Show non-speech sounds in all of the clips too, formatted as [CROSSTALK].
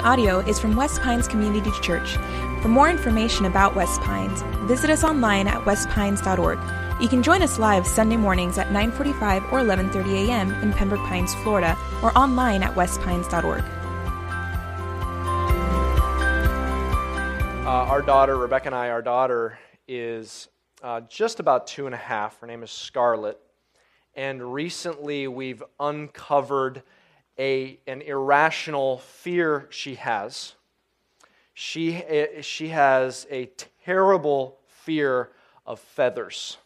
audio is from West Pines Community Church. For more information about West Pines, visit us online at westpines.org. You can join us live Sunday mornings at 9:45 or 11:30 a.m. in Pembroke Pines, Florida, or online at westpines.org. Uh, our daughter, Rebecca and I, our daughter is uh, just about two and a half. Her name is Scarlett. And recently we've uncovered a, an irrational fear she has. She, eh, she has a terrible fear of feathers.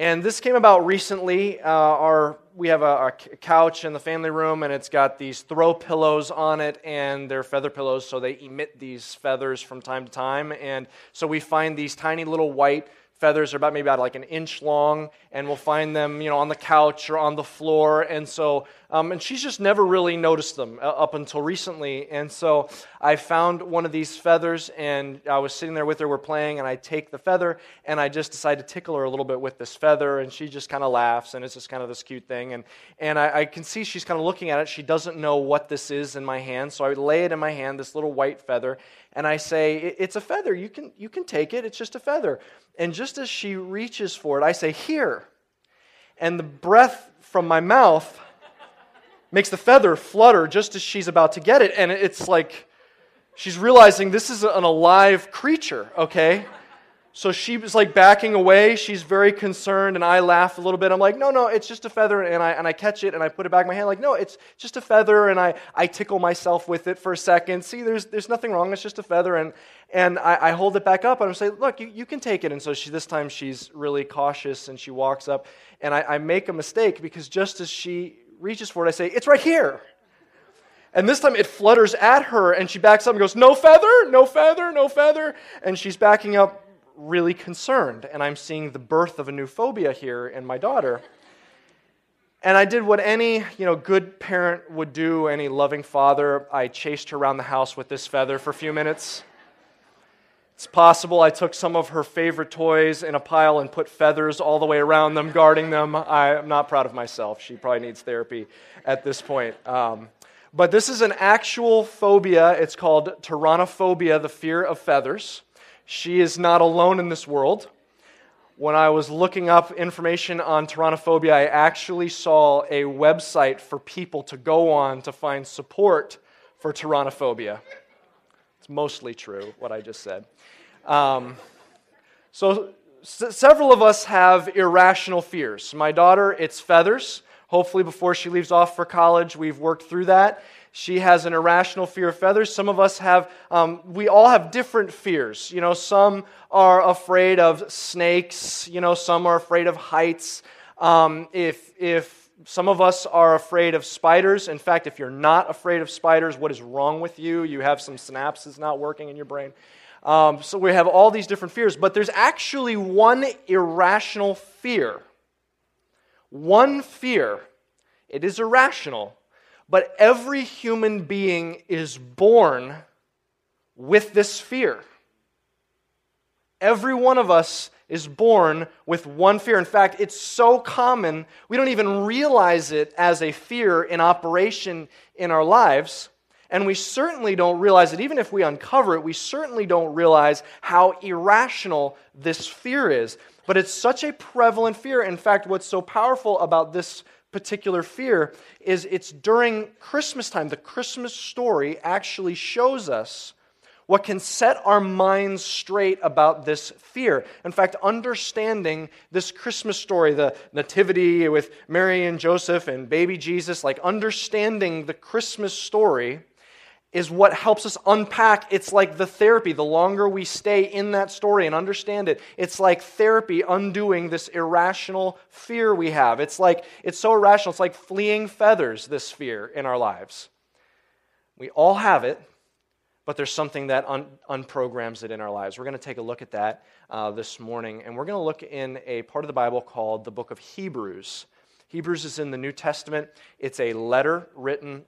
And this came about recently. Uh, our, we have a, a, couch in the family room, and it's got these throw pillows on it, and they're feather pillows, so they emit these feathers from time to time. And so we find these tiny little white feathers are about maybe about like an inch long, and we'll find them, you know, on the couch or on the floor. And so, um, and she's just never really noticed them uh, up until recently. And so, I found one of these feathers, and I was sitting there with her. We're playing, and I take the feather, and I just decide to tickle her a little bit with this feather, and she just kind of laughs, and it's just kind of this cute thing. And and I, I can see she's kind of looking at it. She doesn't know what this is in my hand, so I lay it in my hand, this little white feather, and I say, "It's a feather. You can you can take it. It's just a feather." And just as she reaches for it, I say, Here. And the breath from my mouth makes the feather flutter just as she's about to get it. And it's like she's realizing this is an alive creature, okay? So she was like backing away. She's very concerned, and I laugh a little bit. I'm like, no, no, it's just a feather. And I, and I catch it and I put it back in my hand. Like, no, it's just a feather. And I, I tickle myself with it for a second. See, there's, there's nothing wrong. It's just a feather. And, and I, I hold it back up and I say, look, you, you can take it. And so she, this time she's really cautious and she walks up. And I, I make a mistake because just as she reaches for it, I say, it's right here. And this time it flutters at her and she backs up and goes, No feather, no feather, no feather. And she's backing up really concerned, and I'm seeing the birth of a new phobia here in my daughter. And I did what any you know, good parent would do, any loving father. I chased her around the house with this feather for a few minutes. It's possible I took some of her favorite toys in a pile and put feathers all the way around them, guarding them. I'm not proud of myself. She probably needs therapy at this point. Um, but this is an actual phobia. It's called pteronophobia, the fear of feathers. She is not alone in this world. When I was looking up information on pteronophobia, I actually saw a website for people to go on to find support for pteronophobia. It's mostly true, what I just said. Um, so, s- several of us have irrational fears. My daughter, it's feathers. Hopefully, before she leaves off for college, we've worked through that. She has an irrational fear of feathers. Some of us have, um, we all have different fears. You know, some are afraid of snakes, you know, some are afraid of heights. Um, if, if some of us are afraid of spiders, in fact, if you're not afraid of spiders, what is wrong with you? You have some synapses not working in your brain. Um, so we have all these different fears, but there's actually one irrational fear. One fear. It is irrational, but every human being is born with this fear. Every one of us is born with one fear. In fact, it's so common, we don't even realize it as a fear in operation in our lives. And we certainly don't realize it, even if we uncover it, we certainly don't realize how irrational this fear is. But it's such a prevalent fear. In fact, what's so powerful about this particular fear is it's during Christmas time. The Christmas story actually shows us what can set our minds straight about this fear. In fact, understanding this Christmas story, the Nativity with Mary and Joseph and baby Jesus, like understanding the Christmas story is what helps us unpack. It's like the therapy. The longer we stay in that story and understand it, it's like therapy undoing this irrational fear we have. It's like, it's so irrational. It's like fleeing feathers, this fear in our lives. We all have it, but there's something that un- unprograms it in our lives. We're going to take a look at that uh, this morning, and we're going to look in a part of the Bible called the book of Hebrews. Hebrews is in the New Testament. It's a letter written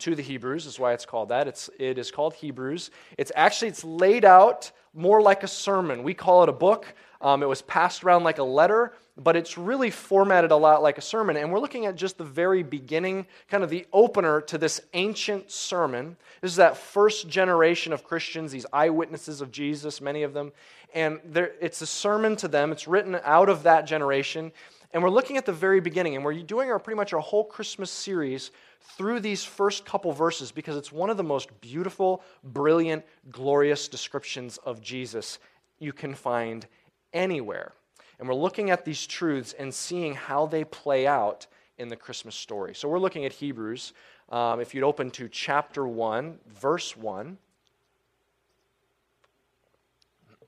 to the Hebrews is why it's called that. It's, it is called Hebrews. It's actually it's laid out more like a sermon. We call it a book. Um, it was passed around like a letter, but it's really formatted a lot like a sermon. And we're looking at just the very beginning, kind of the opener to this ancient sermon. This is that first generation of Christians, these eyewitnesses of Jesus, many of them. And it's a sermon to them, it's written out of that generation. And we're looking at the very beginning, and we're doing our pretty much our whole Christmas series through these first couple verses because it's one of the most beautiful, brilliant, glorious descriptions of Jesus you can find anywhere. And we're looking at these truths and seeing how they play out in the Christmas story. So we're looking at Hebrews. Um, if you'd open to chapter 1, verse 1.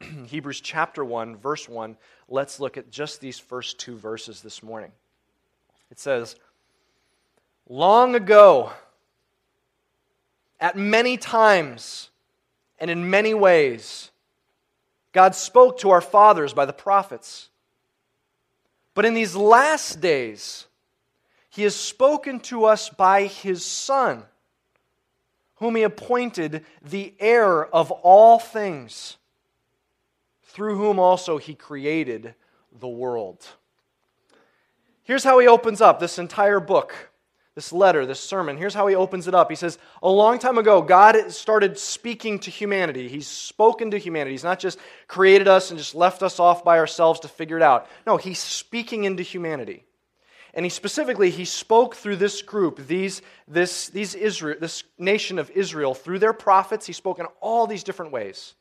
[CLEARS THROAT] Hebrews chapter 1, verse 1. Let's look at just these first two verses this morning. It says, Long ago, at many times and in many ways, God spoke to our fathers by the prophets. But in these last days, He has spoken to us by His Son, whom He appointed the heir of all things, through whom also He created the world. Here's how He opens up this entire book this letter, this sermon. Here's how he opens it up. He says, A long time ago, God started speaking to humanity. He's spoken to humanity. He's not just created us and just left us off by ourselves to figure it out. No, he's speaking into humanity. And he specifically, he spoke through this group, these, this, these Israel, this nation of Israel, through their prophets. He spoke in all these different ways.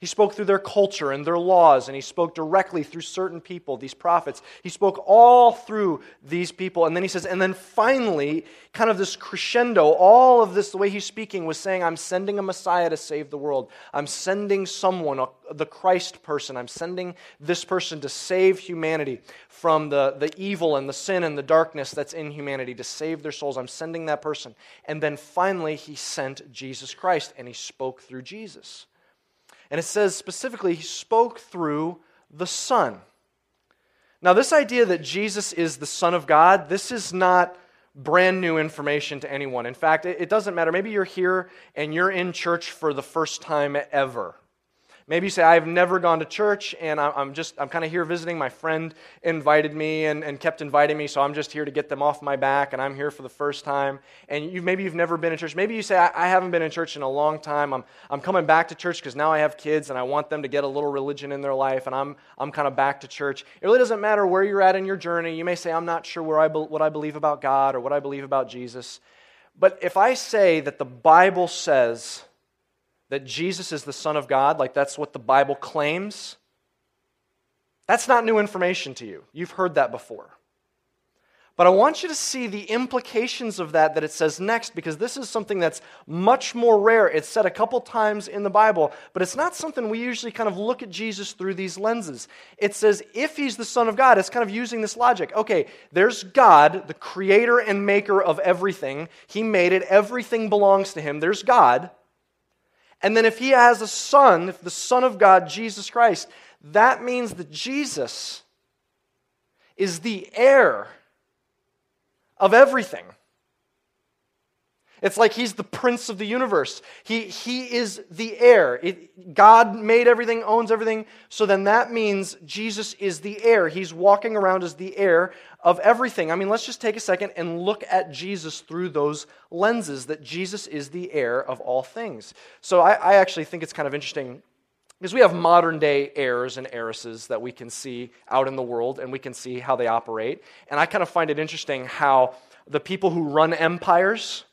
He spoke through their culture and their laws, and he spoke directly through certain people, these prophets. He spoke all through these people. And then he says, and then finally, kind of this crescendo, all of this, the way he's speaking, was saying, I'm sending a Messiah to save the world. I'm sending someone, the Christ person. I'm sending this person to save humanity from the, the evil and the sin and the darkness that's in humanity, to save their souls. I'm sending that person. And then finally, he sent Jesus Christ, and he spoke through Jesus. And it says specifically, he spoke through the Son. Now, this idea that Jesus is the Son of God, this is not brand new information to anyone. In fact, it doesn't matter. Maybe you're here and you're in church for the first time ever. Maybe you say, I've never gone to church and I'm just, I'm kind of here visiting. My friend invited me and, and kept inviting me, so I'm just here to get them off my back and I'm here for the first time. And you, maybe you've never been in church. Maybe you say, I, I haven't been in church in a long time. I'm, I'm coming back to church because now I have kids and I want them to get a little religion in their life and I'm, I'm kind of back to church. It really doesn't matter where you're at in your journey. You may say, I'm not sure where I be, what I believe about God or what I believe about Jesus. But if I say that the Bible says, that Jesus is the Son of God, like that's what the Bible claims, that's not new information to you. You've heard that before. But I want you to see the implications of that that it says next because this is something that's much more rare. It's said a couple times in the Bible, but it's not something we usually kind of look at Jesus through these lenses. It says if he's the Son of God, it's kind of using this logic. Okay, there's God, the creator and maker of everything. He made it, everything belongs to him. There's God. And then if he has a son, if the Son of God, Jesus Christ, that means that Jesus is the heir of everything. It's like he's the prince of the universe. He, he is the heir. It, God made everything, owns everything. So then that means Jesus is the heir. He's walking around as the heir of everything. I mean, let's just take a second and look at Jesus through those lenses that Jesus is the heir of all things. So I, I actually think it's kind of interesting because we have modern day heirs and heiresses that we can see out in the world and we can see how they operate. And I kind of find it interesting how the people who run empires,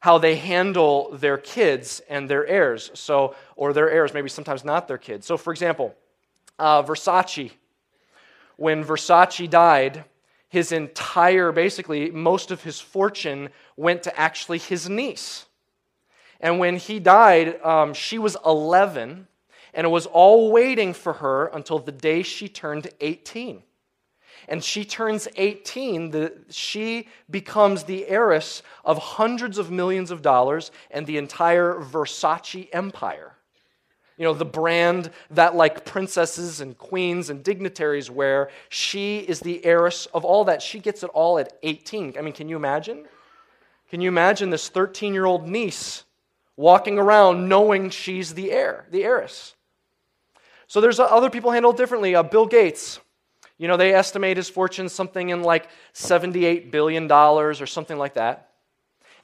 how they handle their kids and their heirs. So, or their heirs, maybe sometimes not their kids. So, for example, uh, Versace. When Versace died, his entire, basically, most of his fortune went to actually his niece. And when he died, um, she was 11, and it was all waiting for her until the day she turned 18 and she turns 18, the, she becomes the heiress of hundreds of millions of dollars and the entire Versace empire. You know, the brand that, like princesses and queens and dignitaries wear, she is the heiress of all that. She gets it all at 18. I mean, can you imagine? Can you imagine this 13 year old niece walking around knowing she's the heir, the heiress? So there's other people handle it differently. Uh, Bill Gates, you know, they estimate his fortune something in like $78 billion or something like that.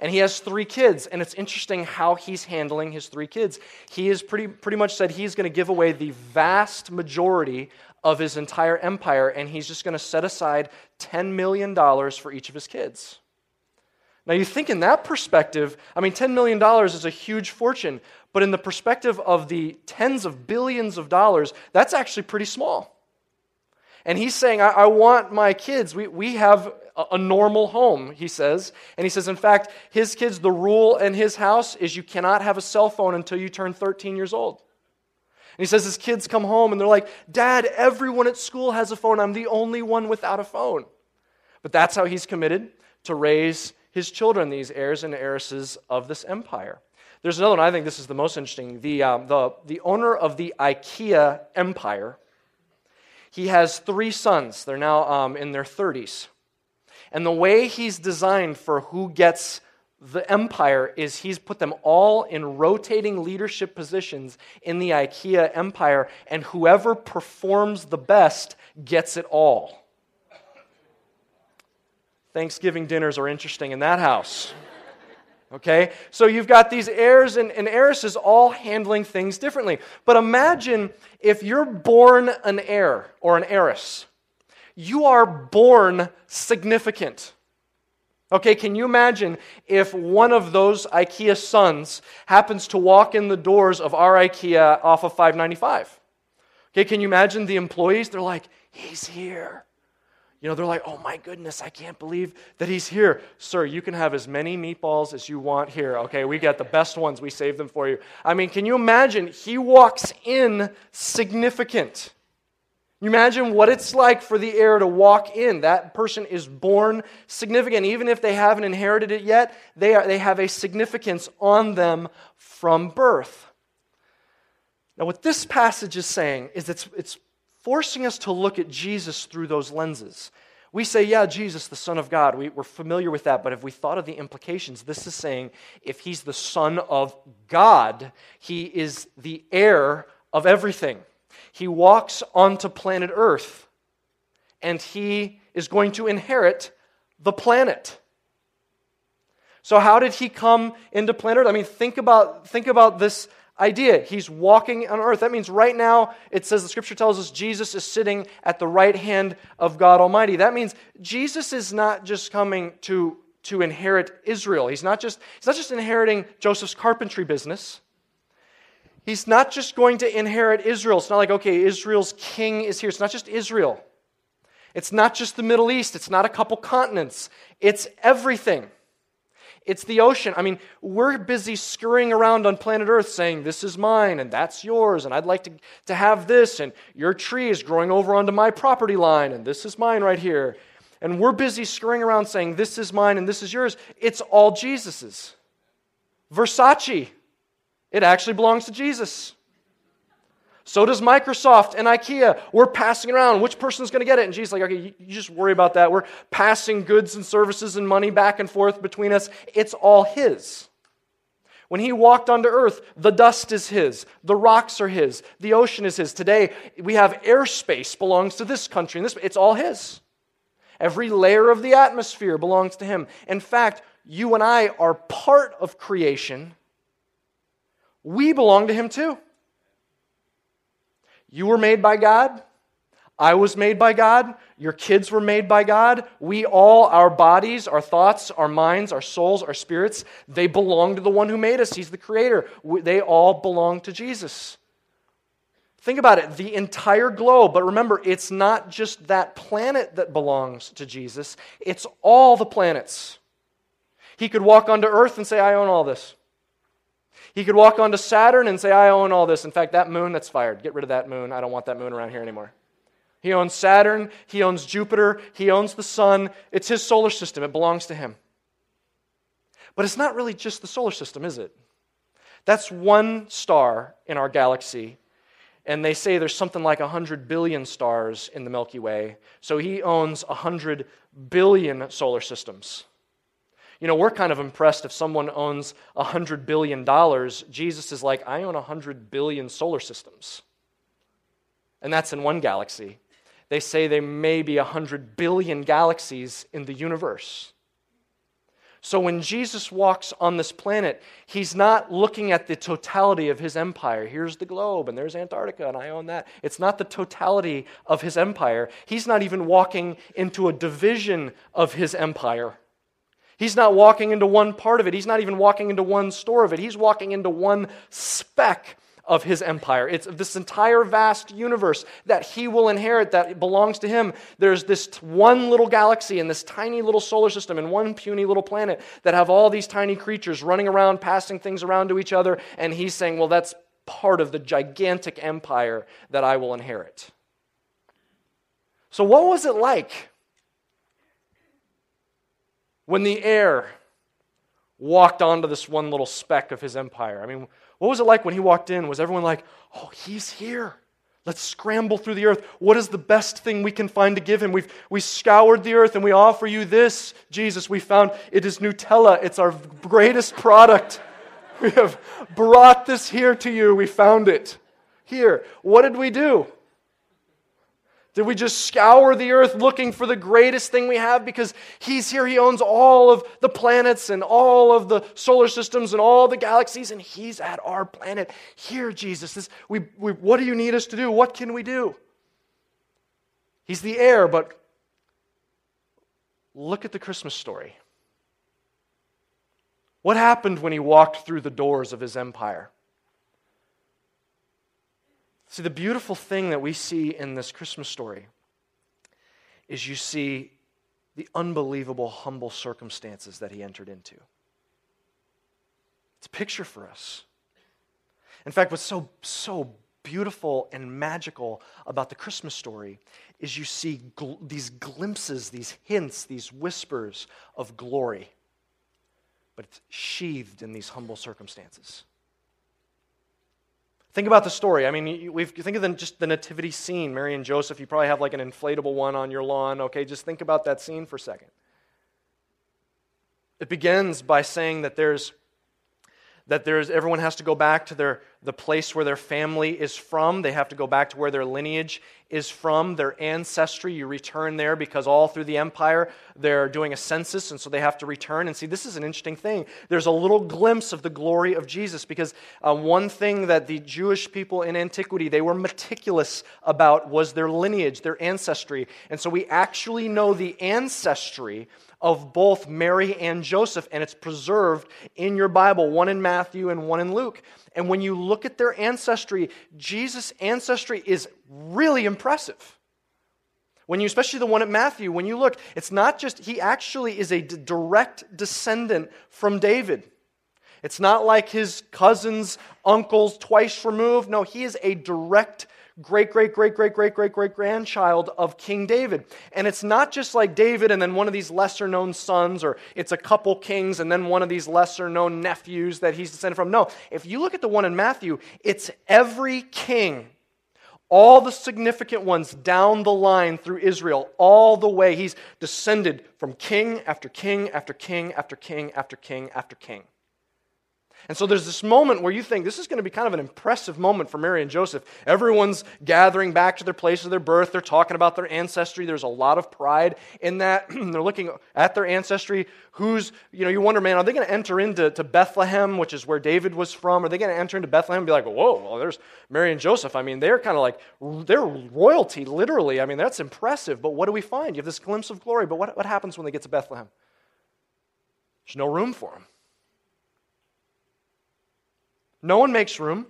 And he has three kids, and it's interesting how he's handling his three kids. He has pretty, pretty much said he's going to give away the vast majority of his entire empire, and he's just going to set aside $10 million for each of his kids. Now, you think in that perspective, I mean, $10 million is a huge fortune, but in the perspective of the tens of billions of dollars, that's actually pretty small. And he's saying, I, I want my kids, we, we have a, normal home, he says. And he says, in fact, his kids, the rule in his house is you cannot have a cell phone until you turn 13 years old. And he says his kids come home and they're like, Dad, everyone at school has a phone. I'm the only one without a phone. But that's how he's committed to raise his children, these heirs and heiresses of this empire. There's another one, I think this is the most interesting. The, um, the, the owner of the IKEA empire he has three sons. They're now um, in their 30s. And the way he's designed for who gets the empire is he's put them all in rotating leadership positions in the IKEA empire, and whoever performs the best gets it all. Thanksgiving dinners are interesting in that house. Okay? So you've got these heirs and, and heiresses all handling things differently. But imagine if you're born an heir or an heiress, you are born significant. Okay, can you imagine if one of those IKEA sons happens to walk in the doors of our IKEA off of 595? Okay, can you imagine the employees? They're like, he's here. You know, they're like, oh my goodness, I can't believe that he's here. Sir, you can have as many meatballs as you want here, okay? We got the best ones, we saved them for you. I mean, can you imagine? He walks in significant. You imagine what it's like for the heir to walk in. That person is born significant. Even if they haven't inherited it yet, they, are, they have a significance on them from birth. Now, what this passage is saying is it's, it's forcing us to look at Jesus through those lenses. We say, yeah, Jesus, the Son of God. We, are familiar with that, but have we thought of the implications? This is saying if he's the Son of God, he is the heir of everything. He walks onto planet Earth, and he is going to inherit the planet. So, how did he come into planet Earth? I mean, think about, think about this idea. He's walking on earth. That means right now, it says the scripture tells us Jesus is sitting at the right hand of God Almighty. That means Jesus is not just coming to, to inherit Israel. He's not, just, he's not just inheriting Joseph's carpentry business. He's not just going to inherit Israel. It's not like, okay, Israel's king is here. It's not just Israel. It's not just the Middle East. It's not a couple continents. It's everything. It's the ocean. I mean, we're busy scurrying around on planet Earth saying, This is mine and that's yours, and I'd like to, to have this, and your tree is growing over onto my property line, and this is mine right here. And we're busy scurrying around saying, This is mine and this is yours. It's all Jesus's. Versace, it actually belongs to Jesus. So does Microsoft and IKEA. We're passing around. Which person's going to get it? And Jesus is like, okay, you, you just worry about that. We're passing goods and services and money back and forth between us. It's all His. When he walked onto earth, the dust is his, the rocks are his, the ocean is his. Today, we have airspace belongs to this country, and this it's all his. Every layer of the atmosphere belongs to him. In fact, you and I are part of creation. We belong to him too. You were made by God. I was made by God. Your kids were made by God. We all, our bodies, our thoughts, our minds, our souls, our spirits, they belong to the one who made us. He's the creator. They all belong to Jesus. Think about it the entire globe, but remember, it's not just that planet that belongs to Jesus, it's all the planets. He could walk onto earth and say, I own all this. He could walk onto Saturn and say, I own all this. In fact, that moon, that's fired. Get rid of that moon. I don't want that moon around here anymore. He owns Saturn. He owns Jupiter. He owns the sun. It's his solar system, it belongs to him. But it's not really just the solar system, is it? That's one star in our galaxy. And they say there's something like 100 billion stars in the Milky Way. So he owns 100 billion solar systems. You know, we're kind of impressed if someone owns $100 billion. Jesus is like, I own 100 billion solar systems. And that's in one galaxy. They say there may be 100 billion galaxies in the universe. So when Jesus walks on this planet, he's not looking at the totality of his empire. Here's the globe, and there's Antarctica, and I own that. It's not the totality of his empire. He's not even walking into a division of his empire. He's not walking into one part of it. He's not even walking into one store of it. He's walking into one speck of his empire. It's this entire vast universe that he will inherit that belongs to him. There's this one little galaxy and this tiny little solar system and one puny little planet that have all these tiny creatures running around, passing things around to each other. And he's saying, well, that's part of the gigantic empire that I will inherit. So, what was it like when the heir walked onto this one little speck of his empire? I mean, what was it like when he walked in? Was everyone like, oh, he's here? Let's scramble through the earth. What is the best thing we can find to give him? We've we scoured the earth and we offer you this, Jesus. We found it is Nutella. It's our greatest product. We have brought this here to you. We found it here. What did we do? Did we just scour the earth looking for the greatest thing we have? Because He's here, He owns all of the planets and all of the solar systems and all the galaxies, and He's at our planet. Here, Jesus, this, we, we, what do you need us to do? What can we do? He's the heir, but look at the Christmas story. What happened when He walked through the doors of His empire? See, the beautiful thing that we see in this Christmas story is you see the unbelievable humble circumstances that he entered into. It's a picture for us. In fact, what's so, so beautiful and magical about the Christmas story is you see gl- these glimpses, these hints, these whispers of glory, but it's sheathed in these humble circumstances. Think about the story. I mean, we think of the, just the nativity scene. Mary and Joseph, you probably have like an inflatable one on your lawn. Okay, just think about that scene for a second. It begins by saying that there's that there's everyone has to go back to their the place where their family is from. They have to go back to where their lineage is from their ancestry. You return there because all through the empire they're doing a census and so they have to return. And see this is an interesting thing. There's a little glimpse of the glory of jesus because uh, one thing that the jewish people in antiquity they were meticulous about was their lineage their ancestry. And so we actually know the ancestry of both Mary and Joseph, and it's preserved in your Bible, one in Matthew and one in Luke. And when you look at their ancestry, Jesus' ancestry is really impressive. When you, especially the one at Matthew, when you look, it's not just, he actually is a d- direct descendant from David. It's not like his cousins, uncles, twice removed. No, he is a direct great, great, great, great, great, great, great grandchild of King David. And it's not just like David and then one of these lesser known sons, or it's a couple kings and then one of these lesser known nephews that he's descended from. No, if you look at the one in Matthew, it's every king. All the significant ones down the line through Israel, all the way. He's descended from king after king after king after king after king after king. And so there's this moment where you think this is going to be kind of an impressive moment for Mary and Joseph. Everyone's gathering back to their place of their birth. They're talking about their ancestry. There's a lot of pride in that. [CLEARS THROAT] They're looking at their ancestry. Who's, you know, you wonder, man, are they going to enter into to Bethlehem, which is where David was from? Are they going to enter into Bethlehem and be like, whoa, well, there's Mary and Joseph? I mean, they're kind of like, they're royalty, literally. I mean, that's impressive. But what do we find? You have this glimpse of glory. But what, what happens when they get to Bethlehem? There's no room for them. No one makes room.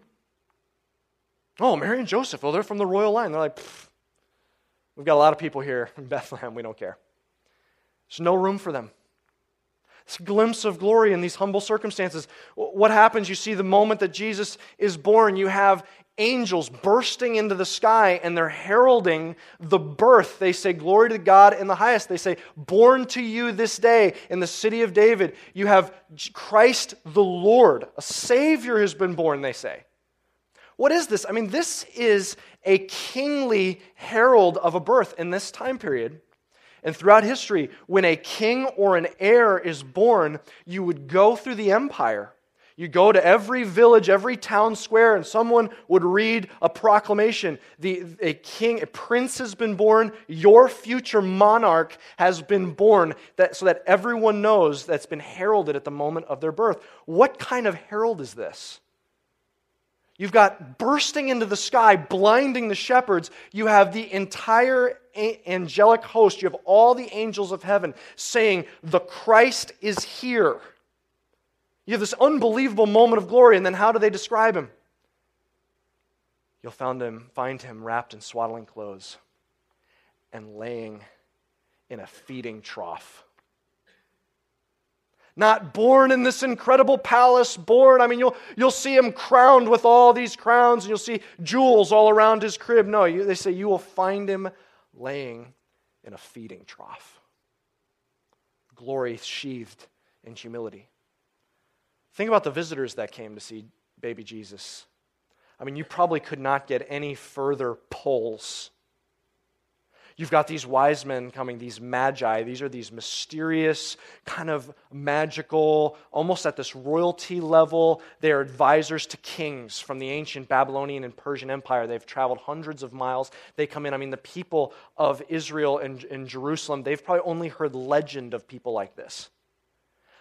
Oh, Mary and Joseph, well, they're from the royal line. They're like, we've got a lot of people here in [LAUGHS] Bethlehem. We don't care. There's no room for them. It's a glimpse of glory in these humble circumstances. What happens? You see the moment that Jesus is born, you have angels bursting into the sky and they're heralding the birth. They say, Glory to God in the highest. They say, Born to you this day in the city of David, you have Christ the Lord. A Savior has been born, they say. What is this? I mean, this is a kingly herald of a birth in this time period. And throughout history, when a king or an heir is born, you would go through the empire You go to every village, every town square, and someone would read a proclamation. The, a king, a prince has been born. Your future monarch has been born, that, so that everyone knows that's been heralded at the moment of their birth. What kind of herald is this? You've got bursting into the sky, blinding the shepherds. You have the entire angelic host. You have all the angels of heaven saying, The Christ is here. You have this unbelievable moment of glory, and then how do they describe him? You'll find him, find him wrapped in swaddling clothes and laying in a feeding trough. Not born in this incredible palace, born, I mean, you'll, you'll see him crowned with all these crowns, and you'll see jewels all around his crib. No, you, they say you will find him laying in a feeding trough. Glory sheathed in humility. Think about the visitors that came to see baby Jesus. I mean, you probably could not get any further pulls. You've got these wise men coming, these magi. These are these mysterious, kind of magical, almost at this royalty level. They are advisors to kings from the ancient Babylonian and Persian Empire. They've traveled hundreds of miles. They come in. I mean, the people of Israel and, and Jerusalem, they've probably only heard legend of people like this.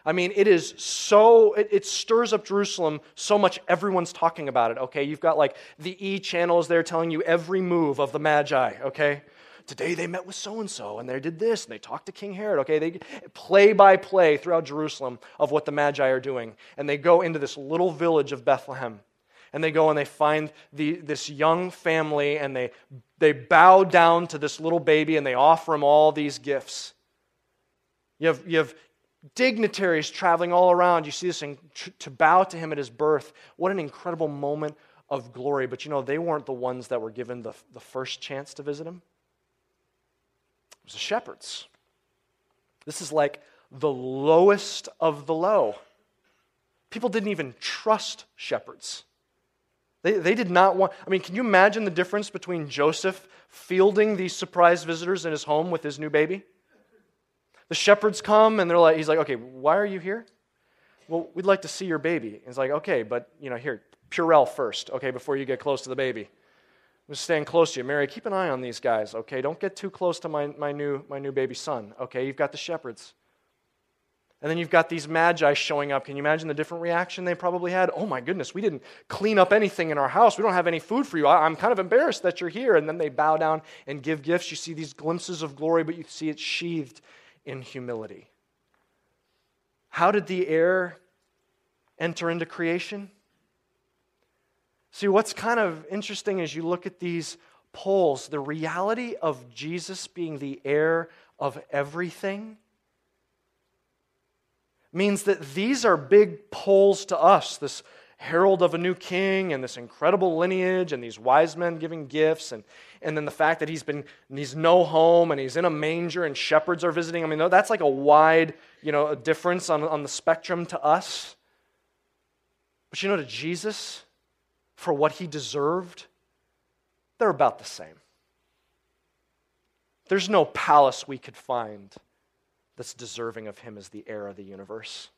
I mean, it is so, it, it, stirs up Jerusalem so much, everyone's talking about it, okay? You've got like the E channels there telling you every move of the Magi, okay? Today they met with so and so, and they did this, and they talked to King Herod, okay? They play by play throughout Jerusalem of what the Magi are doing. And they go into this little village of Bethlehem. And they go and they find the, this young family, and they, they bow down to this little baby, and they offer him all these gifts. You have, you have dignitaries traveling all around. You see this in, to bow to him at his birth. What an incredible moment of glory. But you know, they weren't the ones that were given the, the first chance to visit him, it was the shepherds. This is like the lowest of the low. People didn't even trust shepherds. They, they did not want, I mean, can you imagine the difference between Joseph fielding these surprise visitors in his home with his new baby? The shepherds come and they're like, he's like, okay, why are you here? Well, we'd like to see your baby. And he's like, okay, but you know, here, Purell first, okay, before you get close to the baby. I'm staying close to you. Mary, keep an eye on these guys, okay? Don't get too close to my, my, new, my new baby son, okay? You've got the shepherds. And then you've got these magi showing up. Can you imagine the different reaction they probably had? Oh my goodness, we didn't clean up anything in our house. We don't have any food for you. I, am kind of embarrassed that you're here. And then they bow down and give gifts. You see these glimpses of glory, but you see it sheathed in humility. How did the heir enter into creation? See, what's kind of interesting as you look at these poles, the reality of Jesus being the heir of everything means that these are big poles to us. This herald of a new king and this incredible lineage and these wise men giving gifts and, and then the fact that he's been he's no home and he's in a manger and shepherds are visiting. I mean that's like a wide you know a difference on, on the spectrum to us. But you know to jesus for what he deserved they're about the same. There's no palace we could find that's deserving of him as the heir of the universe.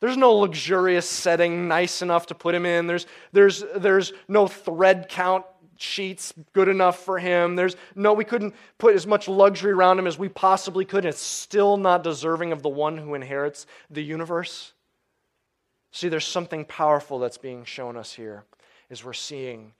There's no luxurious setting nice enough to put him in. There's, there's, there's no thread count sheets good enough for him. There's no, we couldn't put as much luxury around him as we possibly could. And it's still not deserving of the one who inherits the universe. See, there's something powerful that's being shown us here as we're seeing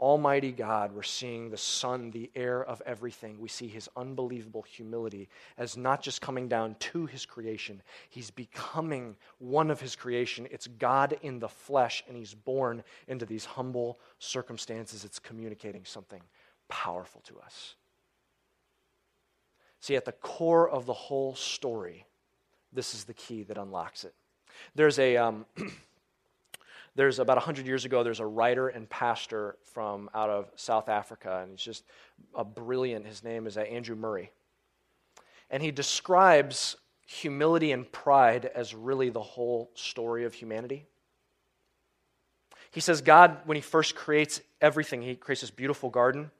Almighty God, we're seeing the Son, the heir of everything. We see his unbelievable humility as not just coming down to his creation, he's becoming one of his creation. It's God in the flesh, and he's born into these humble circumstances. It's communicating something powerful to us. See, at the core of the whole story, this is the key that unlocks it. There's a. Um, [CLEARS THROAT] there's about 100 years ago, there's a writer and pastor from out of South Africa, and he's just a brilliant. His name is uh, Andrew Murray. And he describes humility and pride as really the whole story of humanity. He says, God, when he first creates everything, he creates this beautiful garden,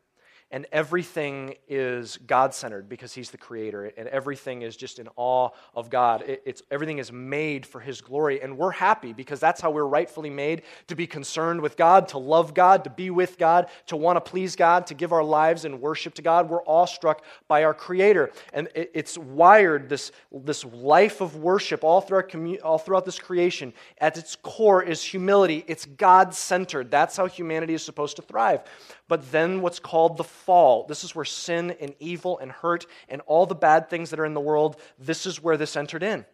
and everything is God centered because He's the creator, and everything is just in awe of God. It, it's, everything is made for His glory, and we're happy because that's how we're rightfully made to be concerned with God, to love God, to be with God, to want to please God, to give our lives in worship to God. We're awestruck by our Creator, and it, it's wired this, this life of worship all throughout, commu- all throughout this creation. At its core is humility, it's God centered. That's how humanity is supposed to thrive. But then what's called the fall. This is where sin and evil and hurt and all the bad things that are in the world, this is where this entered in.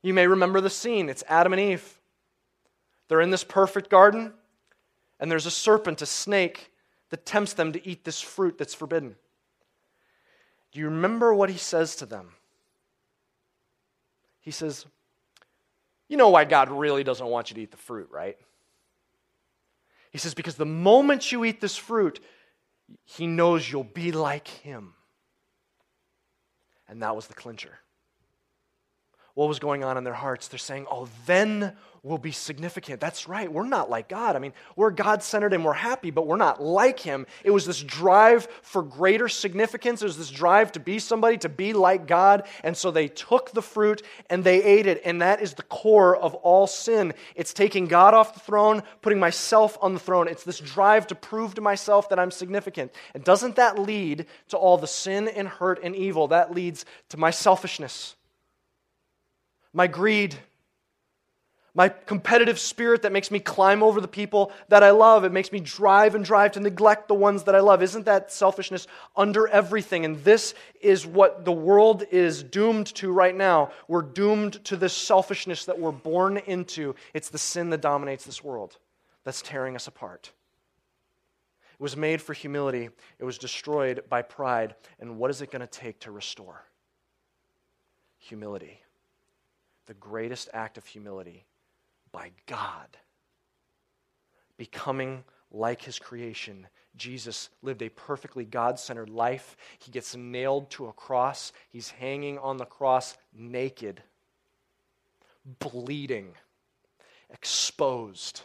You may remember the scene. It's Adam and Eve. They're in this perfect garden, and there's a serpent, a snake, that tempts them to eat this fruit that's forbidden. Do you remember what he says to them? He says, You know why God really doesn't want you to eat the fruit, right? He says, Because the moment you eat this fruit, he knows you'll be like him. And that was the clincher. What was going on in their hearts? They're saying, Oh, then will be significant. That's right. We're not like God. I mean, we're God centered and we're happy, but we're not like Him. It was this drive for greater significance. It was this drive to be somebody, to be like God. And so they took the fruit and they ate it. And that is the core of all sin. It's taking God off the throne, putting myself on the throne. It's this drive to prove to myself that I'm significant. And doesn't that lead to all the sin and hurt and evil? That leads to my selfishness, my greed my competitive spirit that makes me climb over the people that I love. It makes me drive and drive to neglect the ones that I love. Isn't that selfishness under everything? And this is what the world is doomed to right now. We're doomed to this selfishness that we're born into. It's the sin that dominates this world that's tearing us apart. It was made for humility, it was destroyed by pride. And what is it going to take to restore? Humility. The greatest act of humility by God. Becoming like his creation, Jesus lived a perfectly God centered life. He gets nailed to a cross. He's hanging on the cross naked, bleeding, exposed,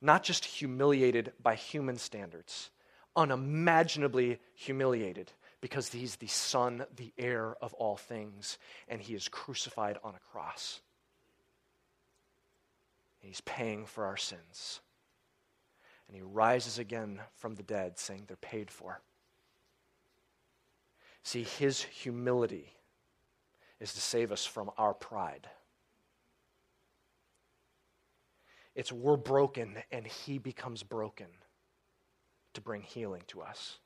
not just humiliated by human standards, unimaginably humiliated because he's the Son, the heir of all things, and he is crucified on a cross. And He's paying for our sins. And he rises again from the dead, saying they're paid for. See, his humility is to save us from our pride. It's we're broken and he becomes broken to bring healing to us.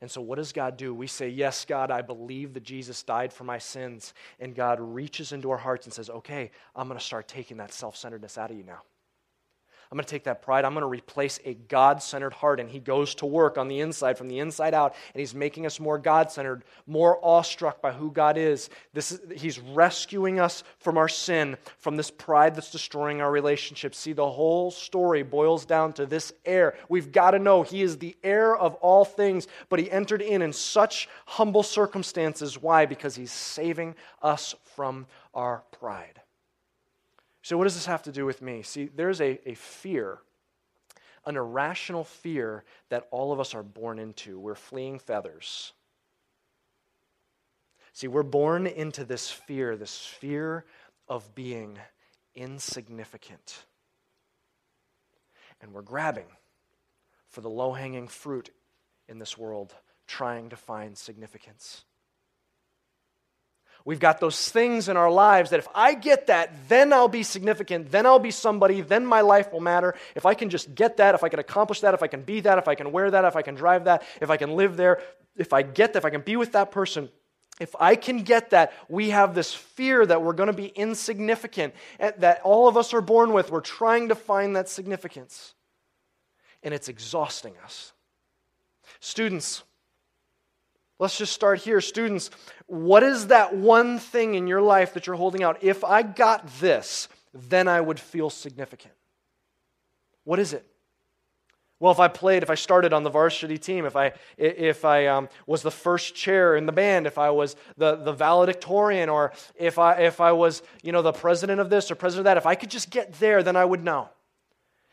And so, what does God do? We say, Yes, God, I believe that Jesus died for my sins. And God reaches into our hearts and says, Okay, I'm going to start taking that self centeredness out of you now. I'm going to take that pride. I'm going to replace a God centered heart. And He goes to work on the inside, from the inside out. And He's making us more God centered, more awestruck by who God is. This is. He's rescuing us from our sin, from this pride that's destroying our relationships. See, the whole story boils down to this heir. We've got to know He is the heir of all things, but He entered in in such humble circumstances. Why? Because He's saving us from our pride. So, what does this have to do with me? See, there's a, a fear, an irrational fear that all of us are born into. We're fleeing feathers. See, we're born into this fear, this fear of being insignificant. And we're grabbing for the low hanging fruit in this world, trying to find significance. We've got those things in our lives that if I get that, then I'll be significant, then I'll be somebody, then my life will matter. If I can just get that, if I can accomplish that, if I can be that, if I can wear that, if I can drive that, if I can live there, if I get that, if I can be with that person, if I can get that, we have this fear that we're going to be insignificant, eh, that all of us are born with. We're trying to find that significance. And it's exhausting us. Students, Let's just start here. Students, what is that one thing in your life that you're holding out? If I got this, then I would feel significant. What is it? Well, if I played, if I started on the varsity team, if I, if I um, was the first chair in the band, if I was the, the valedictorian, or if I, if I was you know, the president of this or president of that, if I could just get there, then I would know.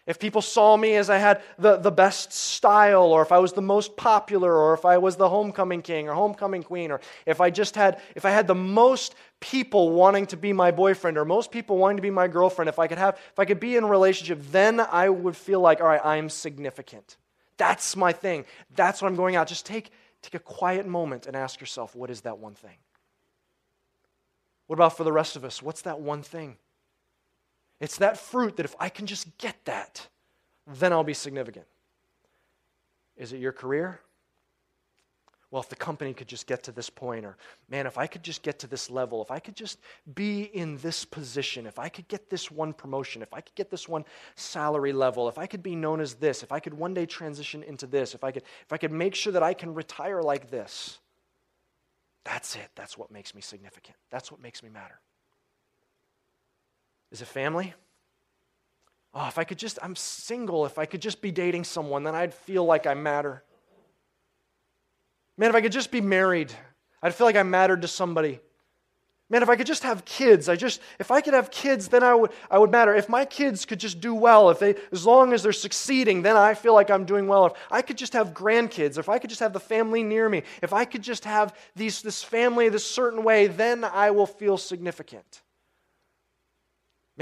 If people saw me as I had the, the best style, or if I was the most popular, or if I was the homecoming king or homecoming queen, or if I just had, if I had the most people wanting to be my boyfriend, or most people wanting to be my girlfriend, if I could have, if I could be in a relationship, then I would feel like, all right, I'm significant. That's my thing. That's what I'm going out. Just take, take a quiet moment and ask yourself, what is that one thing? What about for the rest of us? What's that one thing? It's that fruit that if I can just get that, then I'll be significant. Is it your career? Well, if the company could just get to this point, or man, if I could just get to this level, if I could just be in this position, if I could get this one promotion, if I could get this one salary level, if I could be known as this, if I could one day transition into this, if I could, if I could make sure that I can retire like this, that's it. That's what makes me significant. That's what makes me matter. Is it family? Oh, if I could just, I'm single. If I could just be dating someone, then I'd feel like I matter. Man, if I could just be married, I'd feel like I mattered to somebody. Man, if I could just have kids, I just if I could have kids, then I would I would matter. If my kids could just do well, if they as long as they're succeeding, then I feel like I'm doing well. If I could just have grandkids, if I could just have the family near me, if I could just have these this family this certain way, then I will feel significant.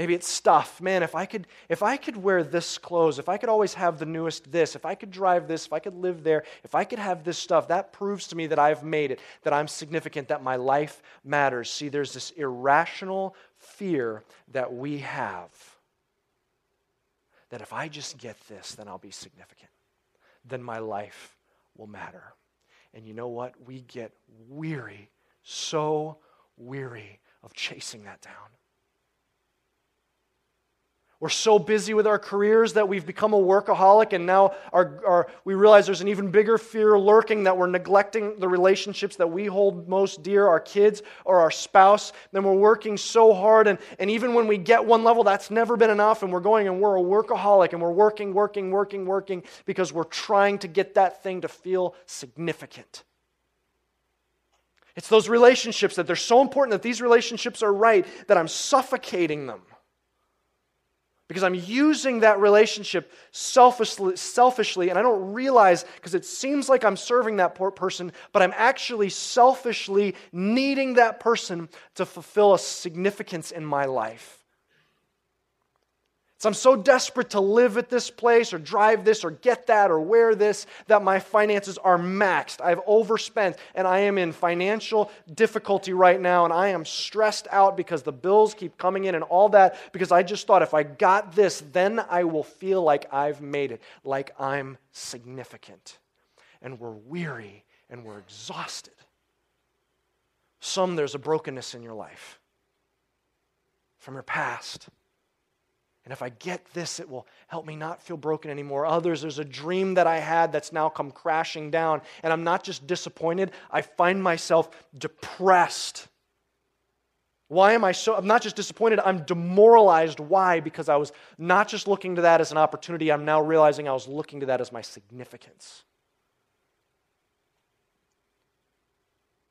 Maybe it's stuff. Man, if I could if I could wear this clothes, if I could always have the newest this, if I could drive this, if I could live there, if I could have this stuff, that proves to me that I've made it, that I'm significant, that my life matters. See, there's this irrational fear that we have that if I just get this, then I'll be significant. Then my life will matter. And you know what? We get weary, so weary of chasing that down. We're so busy with our careers that we've become a workaholic, and now our, our, we realize there's an even bigger fear lurking that we're neglecting the relationships that we hold most dear, our kids or our spouse. Then we're working so hard, and, and even when we get one level, that's never been enough, and we're going and we're a workaholic, and we're working, working, working, working because we're trying to get that thing to feel significant. It's those relationships that they're so important that these relationships are right that I'm suffocating them because I'm using that relationship selfishly, selfishly and I don't realize because it seems like I'm serving that poor person, but I'm actually selfishly needing that person to fulfill a significance in my life. So I'm so desperate to live at this place or drive this or get that or wear this that my finances are maxed. I've overspent and I am in financial difficulty right now and I am stressed out because the bills keep coming in and all that because I just thought if I got this, then I will feel like I've made it, like I'm significant. And we're weary and we're exhausted. Some, there's a brokenness in your life from your past and if I get this, it will help me not feel broken anymore. Others, there's a dream that I had that's now come crashing down. And I'm not just disappointed, I find myself depressed. Why am I so? I'm not just disappointed, I'm demoralized. Why? Because I was not just looking to that as an opportunity, I'm now realizing I was looking to that as my significance.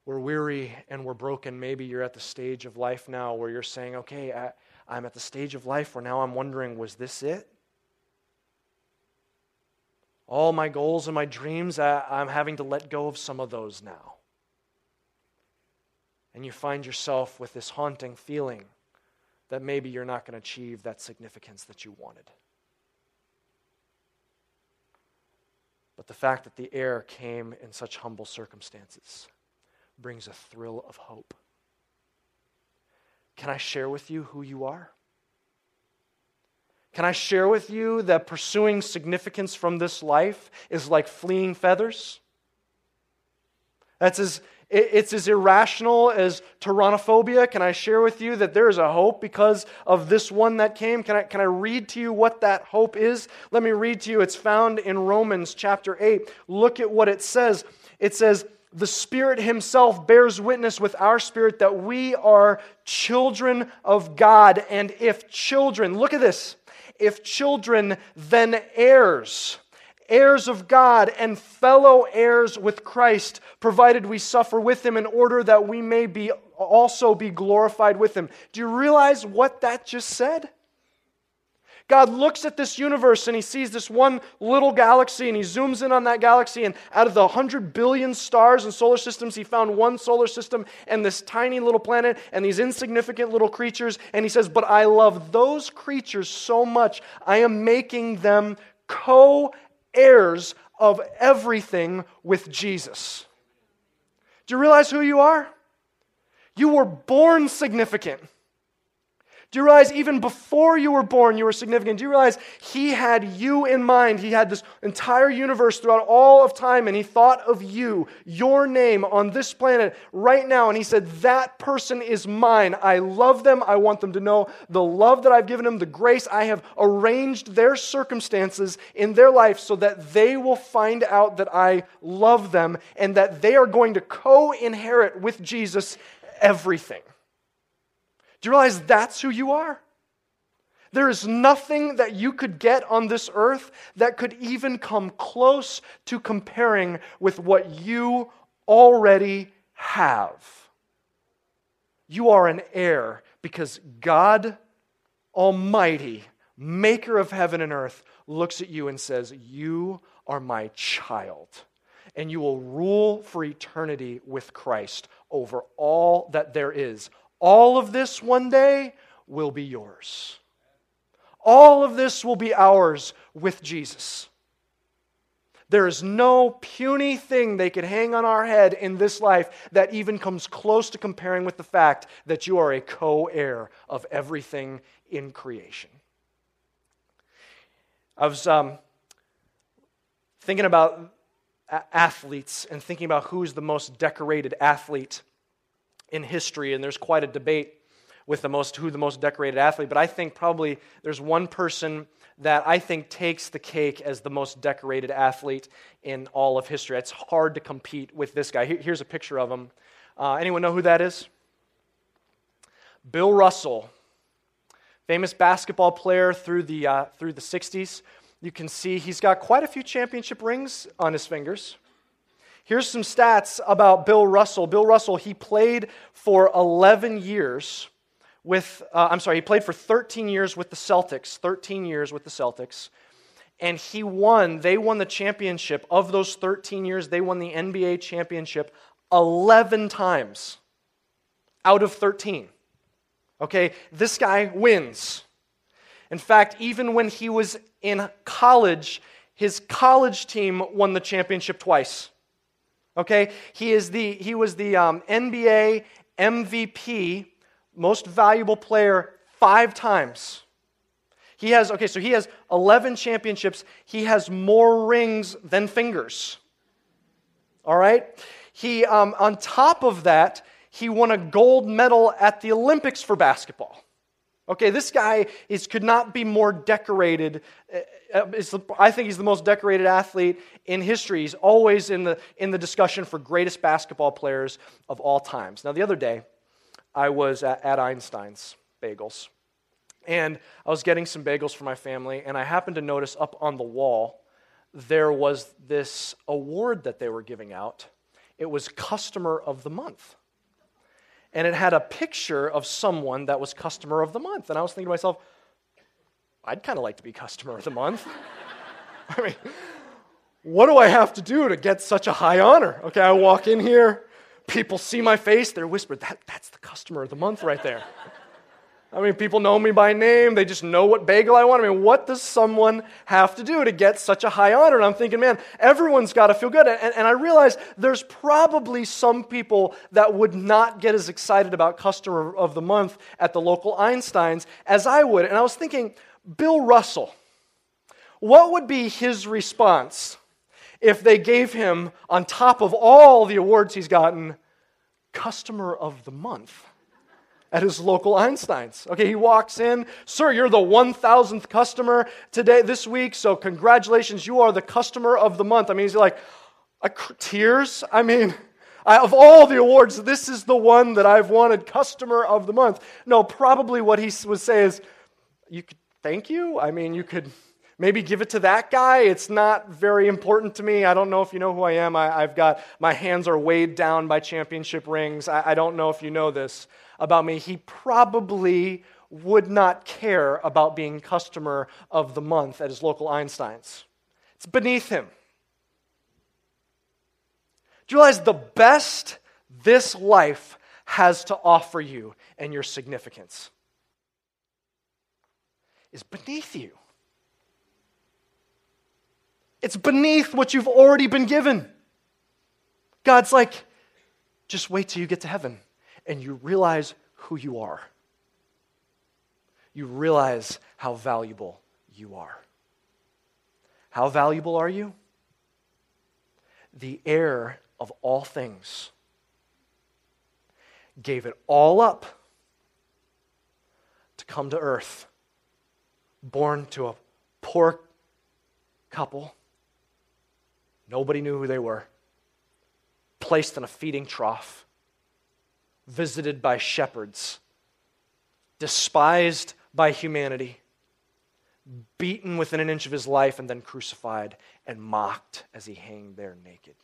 We're weary and we're broken. Maybe you're at the stage of life now where you're saying, okay, I, I'm at the stage of life where now I'm wondering, was this it? All my goals and my dreams, I'm having to let go of some of those now. And you find yourself with this haunting feeling that maybe you're not going to achieve that significance that you wanted. But the fact that the heir came in such humble circumstances brings a thrill of hope. Can I share with you who you are? Can I share with you that pursuing significance from this life is like fleeing feathers? That's as, it's as irrational as pteronophobia. Can I share with you that there is a hope because of this one that came? Can I, can I read to you what that hope is? Let me read to you. It's found in Romans chapter 8. Look at what it says. It says, the Spirit Himself bears witness with our spirit that we are children of God. And if children, look at this, if children, then heirs, heirs of God and fellow heirs with Christ, provided we suffer with Him in order that we may be also be glorified with Him. Do you realize what that just said? God looks at this universe and he sees this one little galaxy and he zooms in on that galaxy. And out of the 100 billion stars and solar systems, he found one solar system and this tiny little planet and these insignificant little creatures. And he says, But I love those creatures so much, I am making them co heirs of everything with Jesus. Do you realize who you are? You were born significant. Do you realize even before you were born, you were significant? Do you realize He had you in mind? He had this entire universe throughout all of time, and He thought of you, your name on this planet right now, and He said, That person is mine. I love them. I want them to know the love that I've given them, the grace. I have arranged their circumstances in their life so that they will find out that I love them and that they are going to co inherit with Jesus everything. Do you realize that's who you are? There is nothing that you could get on this earth that could even come close to comparing with what you already have. You are an heir because God Almighty, maker of heaven and earth, looks at you and says, You are my child, and you will rule for eternity with Christ over all that there is, all of this one day will be yours. All of this will be ours with Jesus. There is no puny thing they could hang on our head in this life that even comes close to comparing with the fact that you are a co heir of everything in creation. I was um, thinking about athletes and thinking about who's the most decorated athlete in history, and there's quite a debate with the most who the most decorated athlete. But I think probably there's one person that I think takes the cake as the most decorated athlete in all of history. It's hard to compete with this guy. Here's a picture of him. Uh, anyone know who that is? Bill Russell, famous basketball player through the, uh, through the 60s. You can see he's got quite a few championship rings on his fingers. Here's some stats about Bill Russell. Bill Russell, he played for 11 years with, uh, I'm sorry, he played for 13 years with the Celtics, 13 years with the Celtics. And he won, they won the championship. Of those 13 years, they won the NBA championship 11 times out of 13. Okay, this guy wins. In fact, even when he was in college, his college team won the championship twice. Okay, he, is the, he was the um, NBA MVP, most valuable player, five times. He has, okay, so he has 11 championships. He has more rings than fingers. All right? He, um, on top of that, he won a gold medal at the Olympics for basketball. Okay, this guy is, could not be more decorated. Uh, uh, I think he's the most decorated athlete in history. He's always in the, in the discussion for greatest basketball players of all times. Now, the other day, I was at, at Einstein's Bagels, and I was getting some bagels for my family, and I happened to notice up on the wall there was this award that they were giving out. It was Customer of the Month and it had a picture of someone that was customer of the month. And I was thinking to myself, I'd kind of like to be customer of the month. [LAUGHS] I mean, what do I have to do to get such a high honor? Okay, I walk in here, people see my face, they're whispered, that, that's the customer of the month right there. I mean, people know me by name. They just know what bagel I want. I mean, what does someone have to do to get such a high honor? And I'm thinking, man, everyone's got to feel good. And, and I realize there's probably some people that would not get as excited about Customer of the Month at the local Einsteins as I would. And I was thinking, Bill Russell, what would be his response if they gave him, on top of all the awards he's gotten, Customer of the Month? At his local Einstein's. Okay, he walks in, Sir, you're the 1000th customer today, this week, so congratulations, you are the customer of the month. I mean, he's like, tears? I mean, I, of all the awards, this is the one that I've wanted customer of the month. No, probably what he would say is, you could, thank you. I mean, you could maybe give it to that guy. It's not very important to me. I don't know if you know who I am. I, have got, my hands are weighed down by championship rings. I, I don't know if you know this about me, he probably would not care about being customer of the month at his local Einstein's. It's beneath him. Do you realize the best this life has to offer you and your significance is beneath you? It's beneath what you've already been given. God's like, just wait till you get to heaven and you realize who you are. You realize how valuable you are. How valuable are you? The heir of all things gave it all up to come to earth, born to a poor couple. Nobody knew who they were. Placed in a feeding trough, visited by shepherds, despised by humanity, beaten within an inch of his life, and then crucified and mocked as he hung there naked.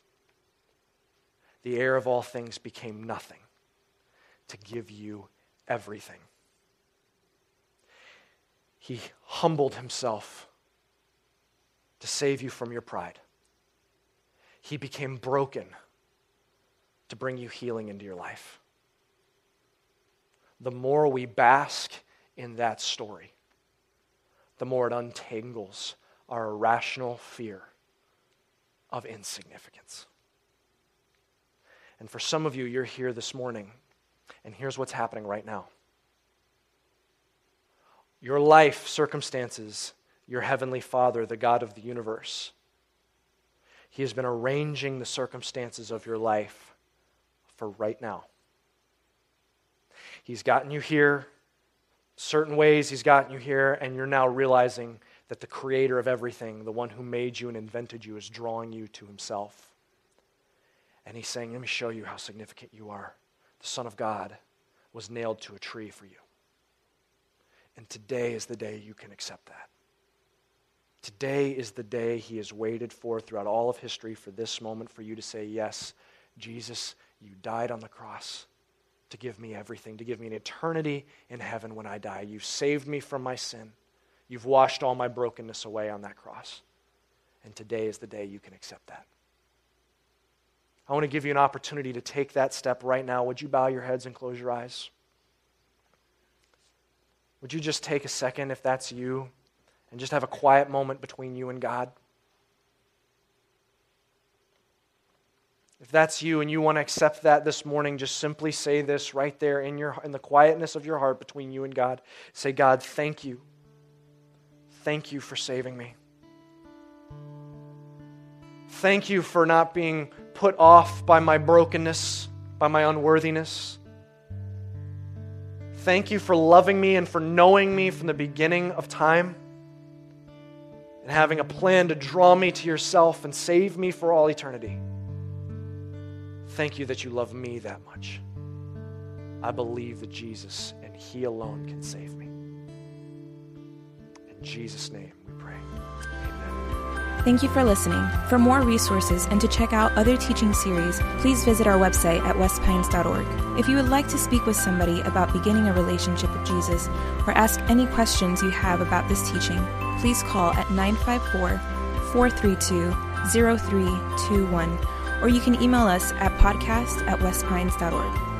The heir of all things became nothing to give you everything. He humbled himself to save you from your pride. He became broken to bring you healing into your life. The more we bask in that story, the more it untangles our irrational fear of insignificance. And for some of you, you're here this morning, and here's what's happening right now your life circumstances, your heavenly Father, the God of the universe, he has been arranging the circumstances of your life for right now. He's gotten you here, certain ways He's gotten you here, and you're now realizing that the creator of everything, the one who made you and invented you, is drawing you to Himself. And He's saying, Let me show you how significant you are. The Son of God was nailed to a tree for you. And today is the day you can accept that. Today is the day he has waited for throughout all of history for this moment for you to say, Yes, Jesus, you died on the cross to give me everything, to give me an eternity in heaven when I die. You've saved me from my sin. You've washed all my brokenness away on that cross. And today is the day you can accept that. I want to give you an opportunity to take that step right now. Would you bow your heads and close your eyes? Would you just take a second if that's you? and just have a quiet moment between you and God. If that's you and you want to accept that this morning, just simply say this right there in, your, in the quietness of your heart between you and God. Say, God, thank you. Thank you for saving me. Thank you for not being put off by my brokenness, by my unworthiness. Thank you for loving me and for knowing me from the beginning of time and having a plan to draw me to yourself and save me for all eternity. Thank you that you love me that much. I believe that Jesus and He alone can save me. In Jesus' name we pray. Amen. Thank you for listening. For more resources and to check out other teaching series, please visit our website at westpines.org. If you would like to speak with somebody about beginning a relationship with Jesus or ask any questions you have about this teaching, please call at 954 432 0321 or you can email us at podcast at westpines.org.